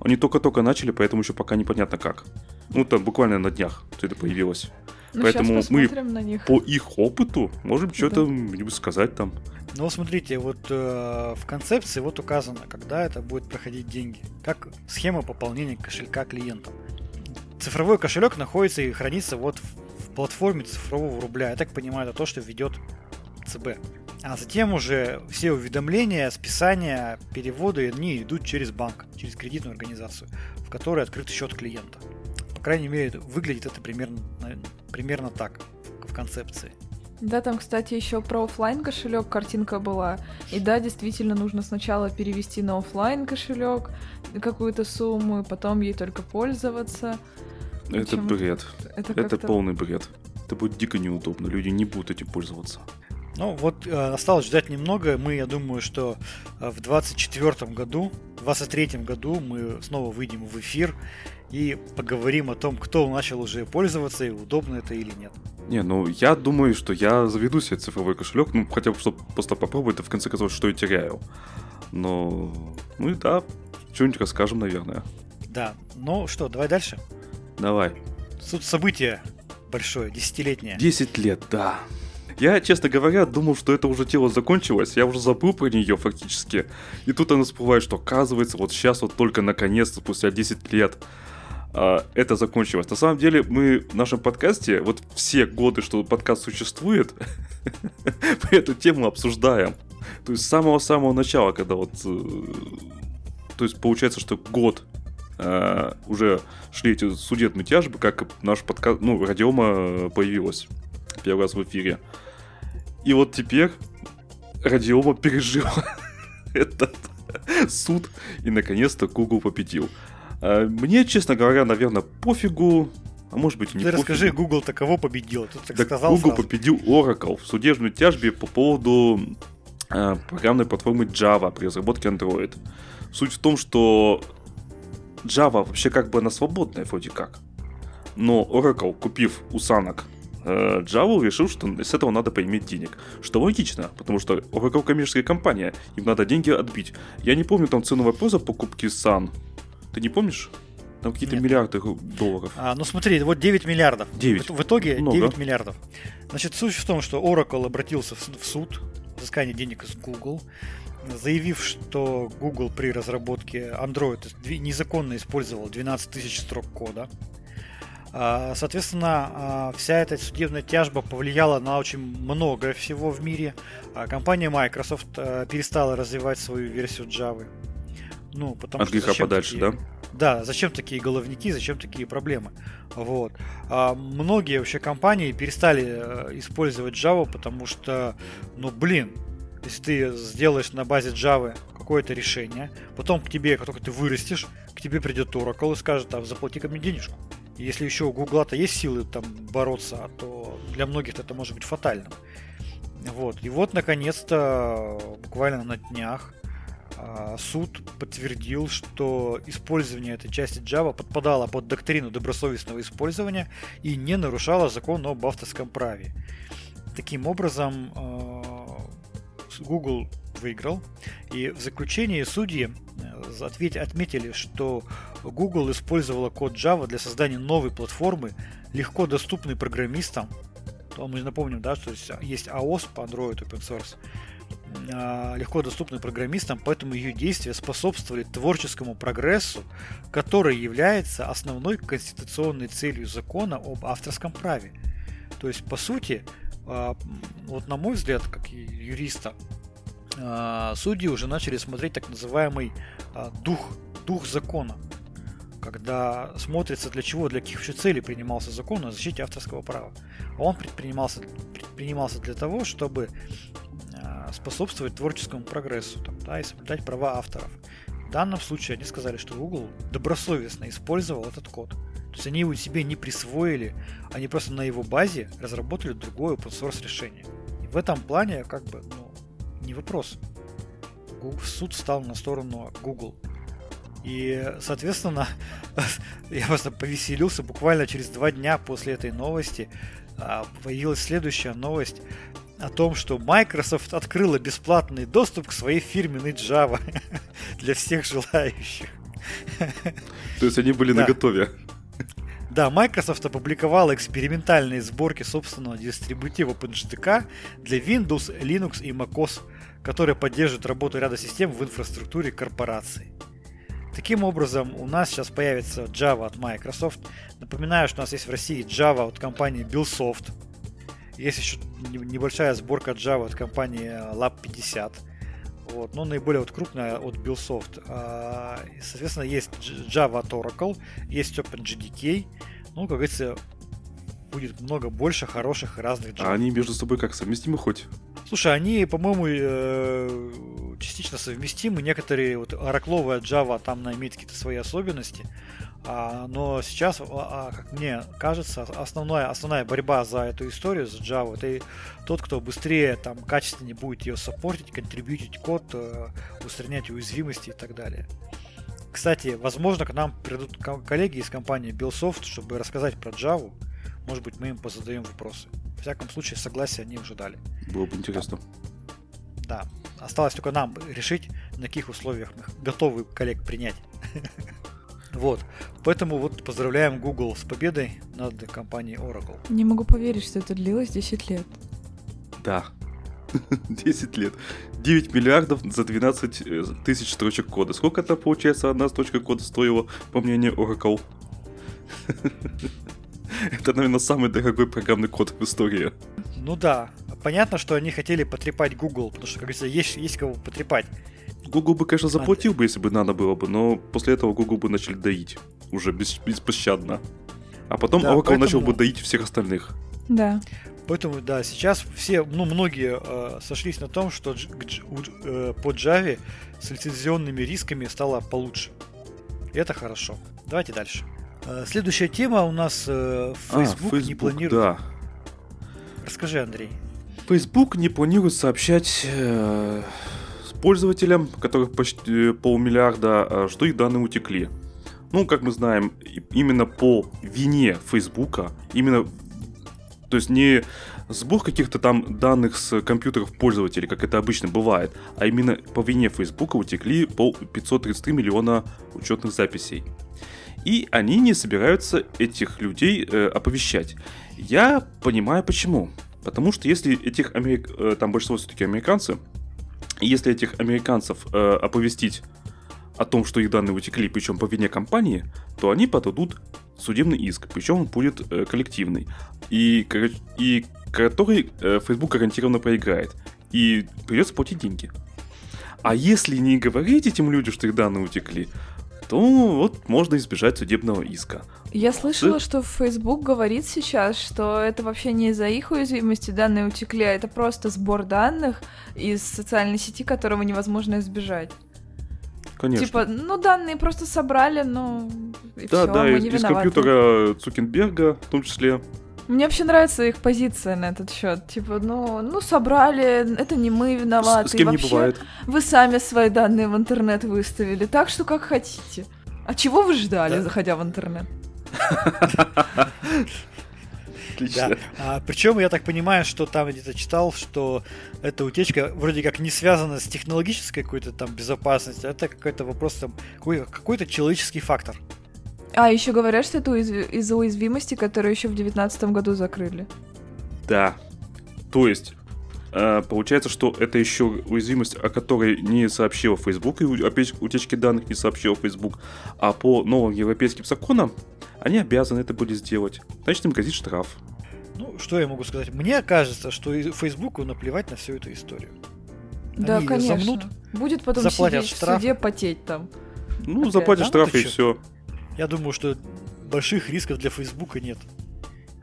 Они только-только начали, поэтому еще пока непонятно как. Ну, там буквально на днях все это появилось. Ну, Поэтому мы на них. по их опыту можем что-то да. сказать там. Ну, смотрите, вот э, в концепции вот указано, когда это будет проходить деньги. Как схема пополнения кошелька клиентам цифровой кошелек находится и хранится вот в, в платформе цифрового рубля. Я так понимаю, это то, что ведет ЦБ. А затем уже все уведомления, списания, переводы, они идут через банк, через кредитную организацию, в которой открыт счет клиента. По крайней мере, выглядит это примерно, примерно так в концепции. Да, там, кстати, еще про офлайн кошелек картинка была. И да, действительно нужно сначала перевести на офлайн кошелек какую-то сумму, потом ей только пользоваться. Это бред. Это, это полный бред. Это будет дико неудобно. Люди не будут этим пользоваться. Ну вот э, осталось ждать немного. Мы, я думаю, что э, в 24 году, в 23 году мы снова выйдем в эфир и поговорим о том, кто начал уже пользоваться и удобно это или нет. Не, ну я думаю, что я заведу себе цифровой кошелек, ну хотя бы чтобы просто попробовать, в конце концов, что я теряю. Но, ну и да, что-нибудь расскажем, наверное. Да, ну что, давай дальше. Давай. Тут событие большое, десятилетнее. Десять лет, да. Я, честно говоря, думал, что это уже тело закончилось, я уже забыл про нее фактически. И тут она всплывает, что оказывается, вот сейчас вот только наконец-то, спустя 10 лет, а, это закончилось. На самом деле, мы в нашем подкасте, вот все годы, что подкаст существует, мы эту тему обсуждаем. То есть с самого-самого начала, когда вот... Э, то есть получается, что год э, уже шли эти судебные тяжбы, как наш подкаст, ну, радиома появилась первый раз в эфире. И вот теперь Радиома пережила этот суд, и наконец-то Google победил. А, Мне, честно говоря, наверное, пофигу, а может быть не Ты пофигу. расскажи, Google то кого победил? Тут так Так сказал Google сразу. победил Oracle в судебной тяжбе по поводу э, программной платформы Java при разработке Android. Суть в том, что Java вообще как бы она свободная вроде как. Но Oracle, купив у санок э, Java, решил, что с этого надо поиметь денег. Что логично, потому что Oracle коммерческая компания, им надо деньги отбить. Я не помню там цену вопроса покупки Sun. Ты не помнишь? Там какие-то Нет. миллиарды долларов. А, ну смотри, вот 9 миллиардов. 9. В, в итоге Много. 9 миллиардов. Значит, суть в том, что Oracle обратился в суд, взыскание денег из Google, заявив, что Google при разработке Android незаконно использовал 12 тысяч строк кода. А, Соответственно, а, вся эта судебная тяжба повлияла на очень много всего в мире. А, Компания Microsoft перестала развивать свою версию Java. Ну, потому От что греха подальше, такие- да? Да, зачем такие головники, зачем такие проблемы? Вот. А многие вообще компании перестали э, использовать Java, потому что, ну блин, если ты сделаешь на базе Java какое-то решение, потом к тебе, как только ты вырастешь, к тебе придет Oracle и скажет, а заплати ко мне денежку. Если еще у Гугла-то есть силы там бороться, то для многих это может быть фатальным. Вот. И вот, наконец-то, буквально на днях суд подтвердил, что использование этой части Java подпадало под доктрину добросовестного использования и не нарушало закон об авторском праве. Таким образом, а, Google выиграл, и в заключении судьи э, отметили, что Google использовала код Java для создания новой платформы, легко доступной программистам. То мы напомним, да, что есть, AOS по Android Open Source, а, легко доступной программистам, поэтому ее действия способствовали творческому прогрессу, который является основной конституционной целью закона об авторском праве. То есть, по сути, а, вот на мой взгляд, как юриста, а, судьи уже начали смотреть так называемый а, дух, дух закона, когда смотрится для чего, для каких вообще целей принимался закон о защите авторского права. А он предпринимался, предпринимался для того, чтобы а, способствовать творческому прогрессу там, да, и соблюдать права авторов. В данном случае они сказали, что Google добросовестно использовал этот код. То есть они его себе не присвоили, они просто на его базе разработали другое open source решение. И в этом плане, как бы, ну, не вопрос. Гу- Суд стал на сторону Google. И, соответственно, я просто повеселился буквально через два дня после этой новости. а, Появилась следующая новость о том, что Microsoft открыла бесплатный доступ к своей фирменной Java для всех желающих. То есть они были Да. наготове. Да, Microsoft опубликовала экспериментальные сборки собственного дистрибутива OpenJDK для Windows, Linux и macOS, которые поддерживают работу ряда систем в инфраструктуре корпораций. Таким образом, у нас сейчас появится Java от Microsoft. Напоминаю, что у нас есть в России Java от компании Billsoft. Есть еще не- небольшая сборка Java от компании Lab 50. Вот, но наиболее вот крупная от Billsoft. А, соответственно, есть Java от Oracle, есть OpenJDK. Ну, как говорится, будет много больше хороших разных Java. А они между собой как совместимы хоть? Слушай, они, по-моему, э, частично совместимы. Некоторые вот оракловая Java там она имеет какие-то свои особенности. А, но сейчас, а, а, как мне кажется, основная, основная борьба за эту историю, за Java, это и тот, кто быстрее, там, качественнее будет ее саппортить, контрибьютить код, э, устранять уязвимости и так далее. Кстати, возможно, к нам придут ко- коллеги из компании Billsoft, чтобы рассказать про Java. Может быть, мы им позадаем вопросы. В всяком случае, согласие они уже дали. Было бы интересно. Да. Осталось только нам решить, на каких условиях мы готовы коллег принять. Вот. Поэтому вот поздравляем Google с победой над компанией Oracle. Не могу поверить, что это длилось 10 лет. Да. 10 лет. 9 миллиардов за 12 э, тысяч строчек кода. Сколько это получается одна строчка кода стоила, по мнению Oracle? Это, наверное, самый дорогой программный код в истории. Ну да, понятно, что они хотели потрепать Google, потому что, как говорится, есть, есть кого потрепать. Google бы, конечно, заплатил бы, если бы надо было бы, но после этого Google бы начали доить. Уже бес- беспощадно. А потом Да, Oracle начал поэтому- бы доить всех остальных. Да. Поэтому, да, сейчас все, ну, многие э, сошлись на том, что дж, дж, э, по Java с лицензионными рисками стало получше. И это хорошо. Давайте дальше. Э, следующая тема у нас э, Facebook, а, Facebook не планирует. Да. Расскажи, Андрей. Facebook не планирует сообщать э, пользователям, которых почти полмиллиарда, э, что их данные утекли. Ну, как мы знаем, именно по вине Фейсбука, именно, то есть не сбор каких-то там данных с компьютеров пользователей, как это обычно бывает, а именно по вине Фейсбука утекли пол 533 миллиона учетных записей. И они не собираются этих людей э, оповещать. Я понимаю почему. Потому что если этих америк... Э, там большинство все-таки американцы, если этих американцев э, оповестить о том, что их данные утекли, причем по вине компании, то они подадут судебный иск, причем он будет э, коллективный, и, и который э, Facebook гарантированно проиграет, и придется платить деньги. А если не говорить этим людям, что их данные утекли, то вот можно избежать судебного иска. Я слышала, что Facebook говорит сейчас, что это вообще не из-за их уязвимости данные утекли, а это просто сбор данных из социальной сети, которого невозможно избежать. Конечно. Типа, ну, данные просто собрали, ну, и да, все, да, мы из, не из виноваты. компьютера Цукенберга в том числе. Мне вообще нравится их позиция на этот счет. Типа, ну, ну собрали, это не мы виноваты. С, с кем вообще, не бывает. Вы сами свои данные в интернет выставили, так что как хотите. А чего вы ждали, Да. заходя в интернет? Отлично. Да. А, причем я так понимаю, что там где-то читал, что эта утечка вроде как не связана с технологической какой-то там безопасностью, а это какой-то вопрос там, какой- какой-то человеческий фактор. А, еще говорят, что это из-за уязвимости, которую еще в девятнадцатом году закрыли. Да. То есть, э, получается, что это еще уязвимость, о которой не сообщил Facebook, и опять утечки данных не сообщил Facebook, а по новым европейским законам они обязаны это были сделать. Значит, им грозит штраф. Ну, что я могу сказать? Мне кажется, что Фейсбуку наплевать на всю эту историю. Да, Они конечно. замнут, Будет потом заплатят сидеть штраф. в суде, потеть там. Ну, Опять, заплатишь да? штраф Ну и все. Я думаю, что больших рисков для Фейсбука нет.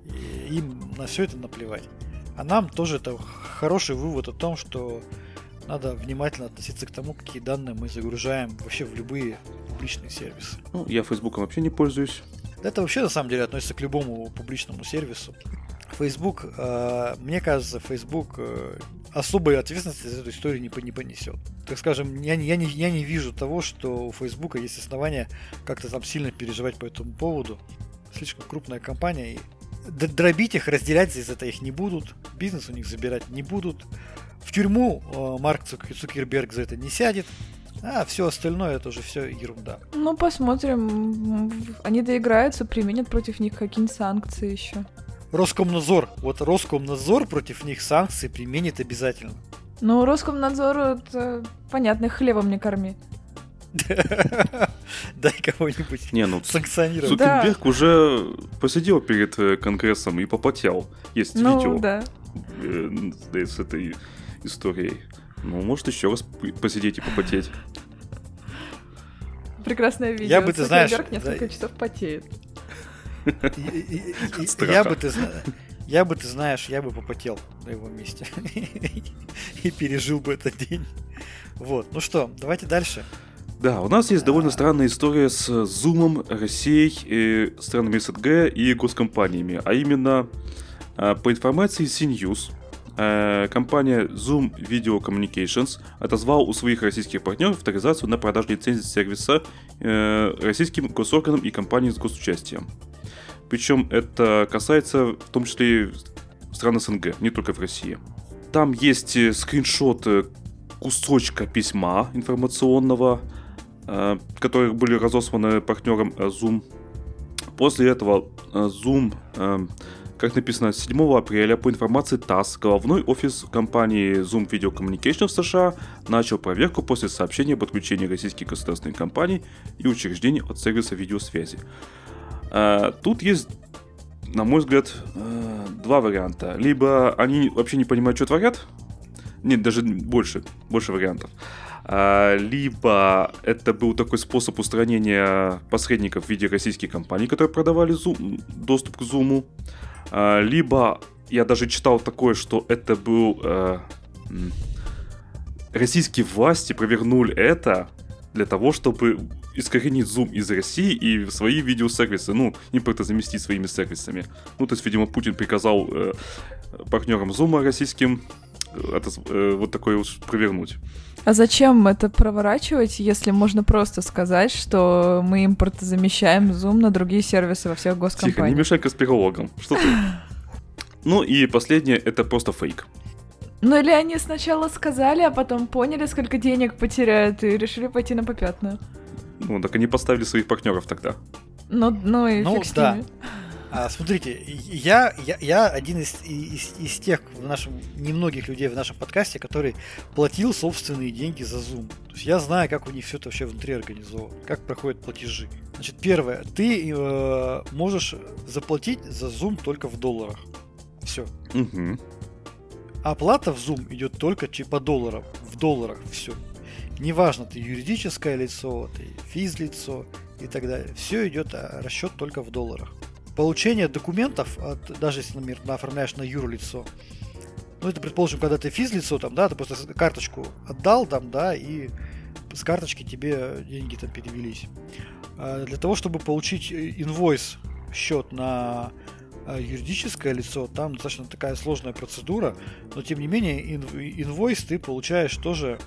И им на все это наплевать. А нам тоже это хороший вывод о том, что надо внимательно относиться к тому, какие данные мы загружаем вообще в любые публичные сервисы. Ну, я Фейсбуком вообще не пользуюсь. Это вообще на самом деле относится к любому публичному сервису. Facebook, э, мне кажется, Facebook э, особой ответственности за эту историю не, не понесет. Так скажем, я, я, не, я не вижу того, что у Facebook есть основания как-то там сильно переживать по этому поводу. Слишком крупная компания, и дробить их, разделять из это их не будут, бизнес у них забирать не будут. В тюрьму э, Марк Цук- Цукерберг за это не сядет, а все остальное это уже все ерунда. Ну, посмотрим. Они доиграются, применят против них какие-нибудь санкции еще. Роскомнадзор. Вот Роскомнадзор против них санкции применит обязательно. Ну, Роскомнадзор, это понятно, хлебом не корми. Дай кого-нибудь Не, ну, санкционировать. Да. Цукерберг уже посидел перед э, Конгрессом и попотел. Есть Ну, видео да. э, с этой историей. Ну, может еще раз посидеть и попотеть. Прекрасное видео. Я бы, ты знаешь, Цукерберг несколько да, часов потеет. Я бы ты я бы, ты знаешь, я бы попотел на его месте. И пережил бы этот день. Вот. Ну что, давайте дальше. Да, у нас есть довольно странная история с Zoom, Россией, э, странами СНГ и госкомпаниями. А именно, э, по информации CNews, э, компания Zoom Video Communications отозвал у своих российских партнеров авторизацию на продажу лицензии сервиса э, российским госорганам и компаниям с госучастием. Причем это касается в том числе стран СНГ, не только в России. Там есть э, скриншот э, кусочка письма информационного, э, которые были разосланы партнером Zoom. После этого Zoom, как написано, 7 апреля по информации ТАСС, головной офис компании Zoom Video Communication в США начал проверку после сообщения об отключении российских государственных компаний и учреждений от сервиса видеосвязи. Э, Тут есть, на мой взгляд, э, два варианта. Либо они вообще не понимают, что творят, нет, даже больше, больше вариантов. А, Либо это был такой способ устранения посредников в виде российских компаний, которые продавали Zoom, доступ к Zoom. Либо я даже читал такое, что это был... Э, российские власти провернули это для того, чтобы искоренить Zoom из России и свои видеосервисы, ну, импорта заместить своими сервисами. Ну, то есть, видимо, Путин приказал э, партнерам Zoom российским это, э, вот такое вот провернуть. А зачем это проворачивать, если можно просто сказать, что мы импортозамещаем Zoom на другие сервисы во всех госкомпаниях? Тихо, не мешай конспирологам. Что ты? Ну и последнее, это просто фейк. Ну или они сначала сказали, а потом поняли, сколько денег потеряют, и решили пойти на попятную. Ну, так они поставили своих партнеров тогда. Ну, ну и Ну, фиг с да. ними. А, смотрите, я, я, я один из, из, из тех в нашем, немногих людей в нашем подкасте, который платил собственные деньги за Zoom. То есть я знаю, как у них все это вообще внутри организовано, как проходят платежи. Значит, первое, ты э, можешь заплатить за Zoom только в долларах. Все. Угу. Оплата в Zoom идет только по долларам, в долларах все. Неважно, ты юридическое лицо, ты физлицо и так далее. Все идет а, расчет только в долларах. Получение документов, от, даже если, например, на- оформляешь на юрлицо, ну это, предположим, когда ты физлицо, там, да, ты просто карточку отдал там, да, и с карточки тебе деньги там перевелись. А Для того, чтобы получить э, инвойс, счет на а, юридическое лицо, там достаточно такая сложная процедура, но тем не менее ин- инвойс ты получаешь тоже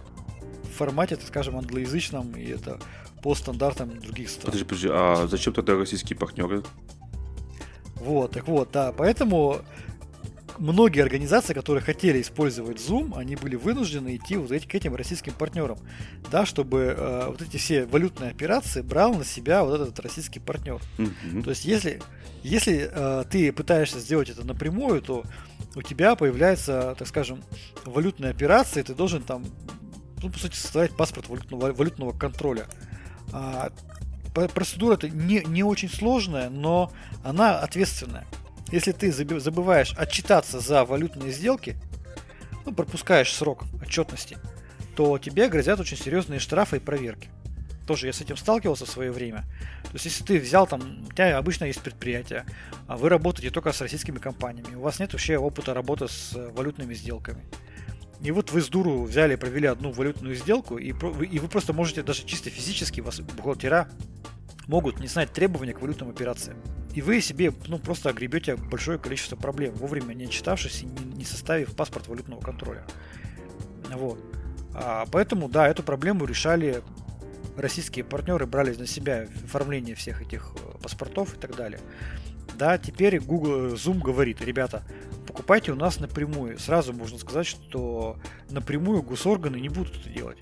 формате, так скажем, англоязычном, и это по стандартам других стран. Подожди, подожди, а зачем тогда российские партнеры? Вот, так вот, да, поэтому многие организации, которые хотели использовать Zoom, они были вынуждены идти вот эти, к этим российским партнерам, да, чтобы э, вот эти все валютные операции брал на себя вот этот российский партнер. Мгм. То есть, если, если э, ты пытаешься сделать это напрямую, то у тебя появляется, так скажем, валютная операция, и ты должен там, ну, по сути, составлять паспорт валютного, валютного контроля. А, процедура это не, не очень сложная, но она ответственная. Если ты забываешь отчитаться за валютные сделки, ну, пропускаешь срок отчетности, то тебе грозят очень серьезные штрафы и проверки. Тоже я с этим сталкивался в свое время. То есть, если ты взял там, у тебя обычно есть предприятие, а вы работаете только с российскими компаниями, у вас нет вообще опыта работы с валютными сделками. И вот вы с дуру взяли, провели одну валютную сделку, и, и вы просто можете даже чисто физически, вас бухгалтера могут не знать требования к валютным операциям. И вы себе ну, просто огребете большое количество проблем, вовремя не отчитавшись и не, не составив паспорт валютного контроля. Вот. А, поэтому, да, эту проблему решали российские партнеры, брали на себя оформление всех этих э, паспортов и так далее. Да, теперь Google, Zoom говорит, ребята, покупайте у нас напрямую. Сразу можно сказать, что напрямую госорганы не будут это делать.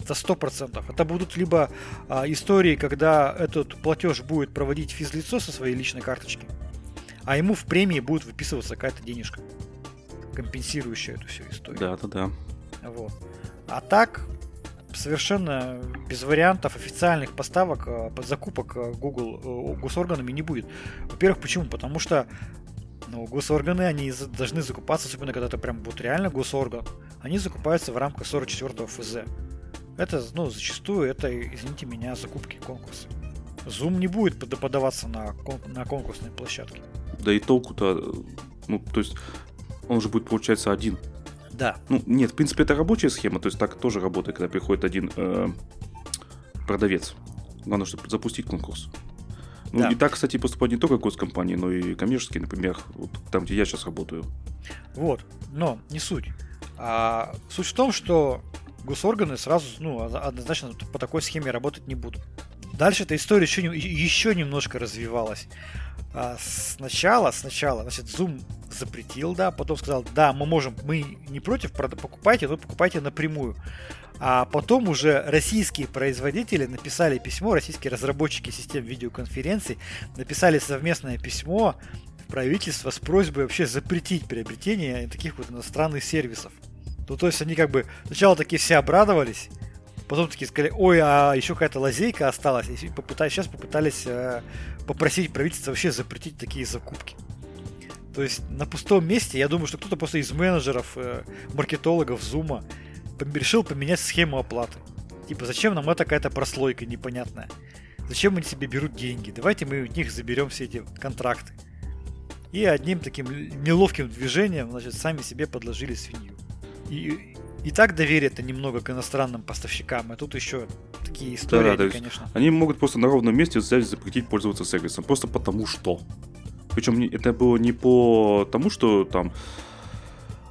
Это сто процентов. Это будут либо а, истории, когда этот платеж будет проводить физлицо со своей личной карточки, а ему в премии будет выписываться какая-то денежка, компенсирующая эту всю историю. Да, да, да. Вот. А так, совершенно без вариантов официальных поставок, под закупок э, Google э, госорганами не будет. Во-первых, почему? Потому что ну, госорганы, они должны закупаться, особенно когда это прям будет реально госорган, они закупаются в рамках 44 ФЗ. Это, ну, зачастую это, извините меня, закупки конкурса. Zoom не будет под- подаваться на, кон- на конкурсной площадке. Да и толку-то, ну, то есть, он же будет, получается, один. Да, Ну, нет, в принципе, это рабочая схема, то есть так тоже работает, когда приходит один э, продавец. Главное, чтобы запустить конкурс. Ну, Да. и так, кстати, поступают не только госкомпании, но и коммерческие, например, вот там, где я сейчас работаю. Вот, но не суть. А, суть в том, что госорганы сразу, ну, од- однозначно по такой схеме работать не будут. Дальше эта история еще, еще немножко развивалась. А, сначала, сначала, значит, Zoom запретил, да, потом сказал, да, мы можем, мы не против, прода- покупайте, но покупайте напрямую. А потом уже российские производители написали письмо, российские разработчики систем видеоконференций написали совместное письмо в правительство с просьбой вообще запретить приобретение таких вот иностранных сервисов. Ну, то есть они как бы сначала такие все обрадовались, потом такие сказали, ой, а еще какая-то лазейка осталась, и попытались, сейчас попытались э, попросить правительство вообще запретить такие закупки. То есть на пустом месте, я думаю, что кто-то просто из менеджеров, э, маркетологов Зума решил поменять схему оплаты. Типа, зачем нам эта какая-то прослойка непонятная? Зачем они себе берут деньги? Давайте мы у них заберем все эти контракты. и одним таким неловким движением, значит, сами себе подложили свинью. И, и так доверие-то немного к иностранным поставщикам, а тут еще такие истории, Да, они, то есть конечно. Они могут просто на ровном месте взять и запретить пользоваться сервисом. Просто потому что. Причем это было не по тому, что там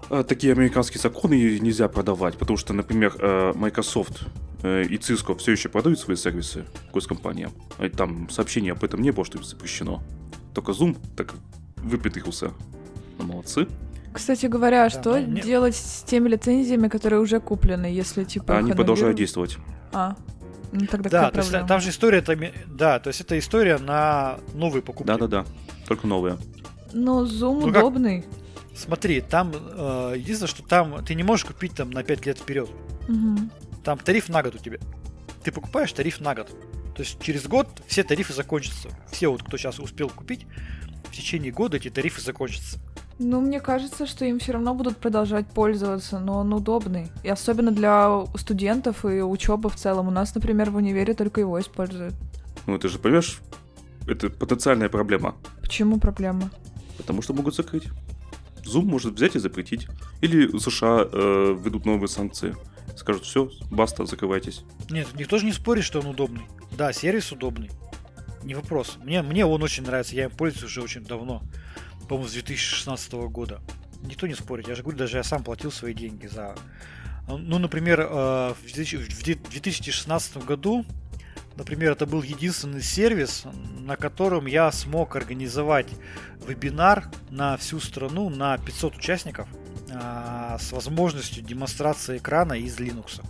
такие американские законы нельзя продавать. Потому что, например, э, Microsoft э, и Cisco все еще продают свои сервисы госкомпаниям. И там сообщений об этом не было, что запрещено. Только Zoom так выпетрился. Ну, молодцы. Кстати говоря, Да, что мне- делать с теми лицензиями, которые уже куплены, если типа Они продолжают действовать. А, ну тогда Да, какая то есть там же история, там, да, то есть это история на новые покупки. Да-да-да. Только новые. Ну, Zoom Ну, как- удобный. Смотри, там э, единственное, что там ты не можешь купить там на 5 лет вперед. Мгм. Там тариф на год у тебя. Ты покупаешь тариф на год. То есть через год все тарифы закончатся. Все вот, кто сейчас успел купить, в течение года эти тарифы закончатся. Ну, мне кажется, что им все равно будут продолжать пользоваться, но он удобный. И особенно для студентов и учебы в целом. У нас, например, в универе только его используют. Ну, ты же понимаешь, это потенциальная проблема. Почему проблема? Потому что могут закрыть. Zoom может взять и запретить. Или США э, введут новые санкции. Скажут, все, баста, закрывайтесь. Нет, никто же не спорит, что он удобный. Да, сервис удобный. Не вопрос. Мне, мне он очень нравится, я им пользуюсь уже очень давно. По-моему, с 2016 года. Никто не спорит. Я же говорю, даже я сам платил свои деньги за... Ну, например, э, в 2000 в 2016 году, например, это был единственный сервис, на котором я смог организовать вебинар на всю страну на 500 участников а, с возможностью демонстрации экрана из Linux.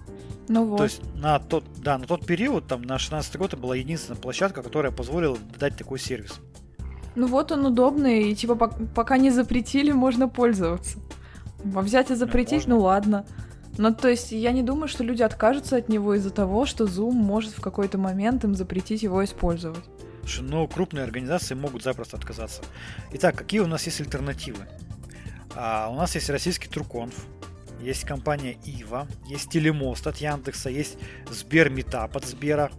Ну вот. То есть на тот, да, на тот период, там, на 16 год, это была единственная площадка, которая позволила дать такой сервис. Ну вот он удобный, и типа пок- пока не запретили, можно пользоваться. А взять и запретить, можно. ну ладно. Ну, то есть я не думаю, что люди откажутся от него из-за того, что Zoom может в какой-то момент им запретить его использовать. Слушай, Но крупные организации могут запросто отказаться. Итак, какие у нас есть альтернативы? А, у нас есть российский Турконф, есть компания Ива, есть Телемост от Яндекса, есть Сбер Метап от Сбера,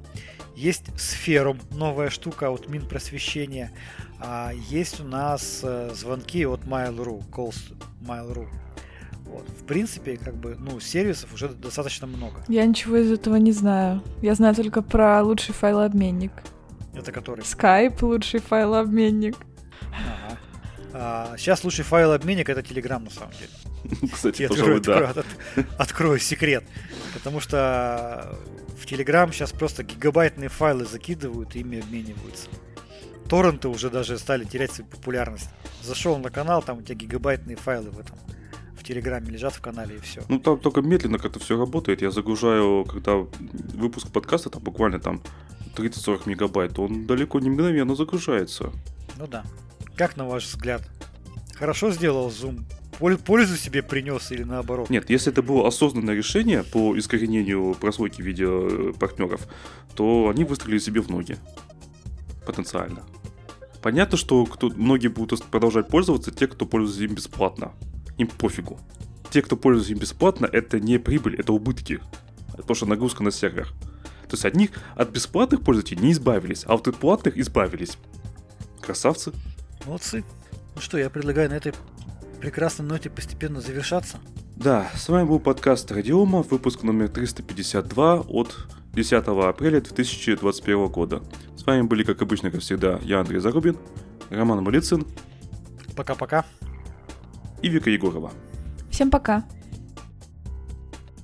есть Сферум, новая штука от Минпросвещения, а, есть у нас э, звонки от Mail.ru, calls Mail.ru. Вот. В принципе, как бы, ну, сервисов уже достаточно много. Я ничего из этого не знаю. Я знаю только про лучший файлообменник. Это который? Skype лучший файлообменник. Ага. А, сейчас лучший файлообменник это Telegram на самом деле. Кстати, Я пожалуй, открою, да. открою, от- открою секрет. Потому что в Telegram сейчас просто гигабайтные файлы закидывают и ими обмениваются. Торренты уже даже стали терять свою популярность. Зашел на канал, там у тебя гигабайтные файлы в этом Телеграме лежат в канале и все. Ну, там только медленно как-то все работает. Я загружаю, когда выпуск подкаста, там буквально там 30-40 мегабайт, он далеко не мгновенно загружается. Ну да. Как на ваш взгляд? Хорошо сделал Zoom? Пол- Пользу себе принес или наоборот? Нет, если это было осознанное решение по искоренению прослойки видео партнеров, то они выстрелили себе в ноги. Потенциально. Понятно, что кто, многие будут продолжать пользоваться, те, кто пользуется им бесплатно. Им пофигу. Те, кто пользуется им бесплатно, это не прибыль, это убытки. Потому что нагрузка на сервер. То есть от них, от бесплатных пользователей не избавились, а вот от платных избавились. Красавцы. Молодцы. Ну что, я предлагаю на этой прекрасной ноте постепенно завершаться. Да, с вами был подкаст Радиома, выпуск номер 352 от 10 апреля 2021 года. С вами были, как обычно, как всегда, я Андрей Зарубин, Роман Малицын Пока-пока. И Вика Егорова. Всем пока.